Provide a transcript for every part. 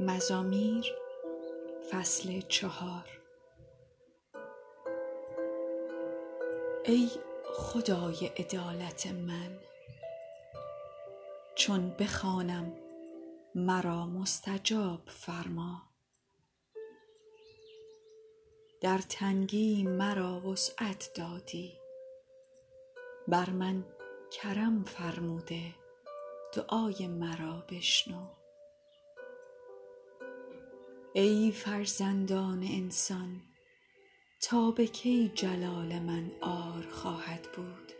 مزامیر فصل چهار. ای خدای عدالت من چون بخوانم مرا مستجاب فرما. در تنگی مرا وسعت دادی بر من کرم فرموده دعای مرا بشنو. ای فرزندان انسان تا به کی جلال من عار خواهد بود؟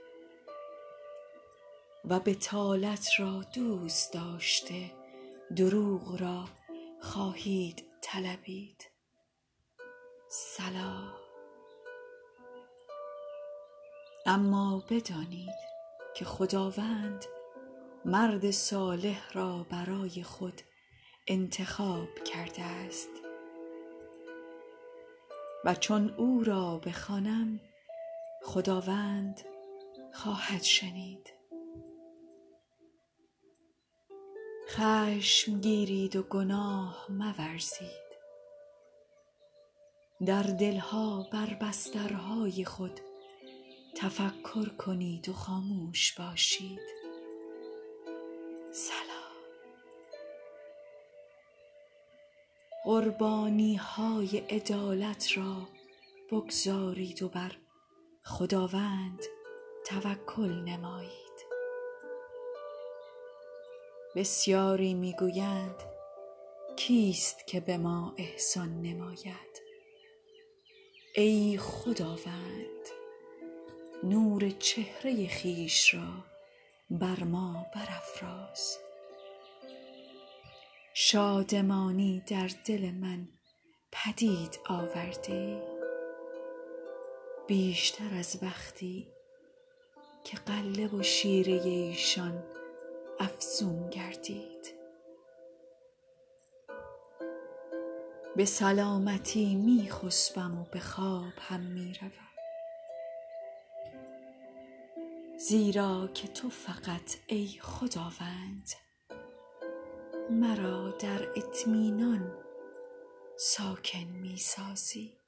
و بطالت را دوست داشته دروغ را خواهید طلبید. صلا. اما بدانید که خداوند مرد صالح را برای خود انتخاب کرده است. و چون او را بخوانم خداوند خواهد شنید. خشم گیرید و گناه مورزید. در دلها بر بسترهای خود تفکر کنید و خاموش باشید. قربانی های عدالت را بگذارید و بر خداوند توکل نمایید. بسیاری می گویند کیست که به ما احسان نماید؟ ای خداوند نور چهره خویش را بر ما برافراز. شادمانی در دل من پدید آورده. بیشتر از وقتی که غله و شیره ایشان افزون گردید. به سلامتی می خسبم و به خواب هم می روم. زیرا که تو فقط ای خداوند مرا در اطمینان ساکن می سازی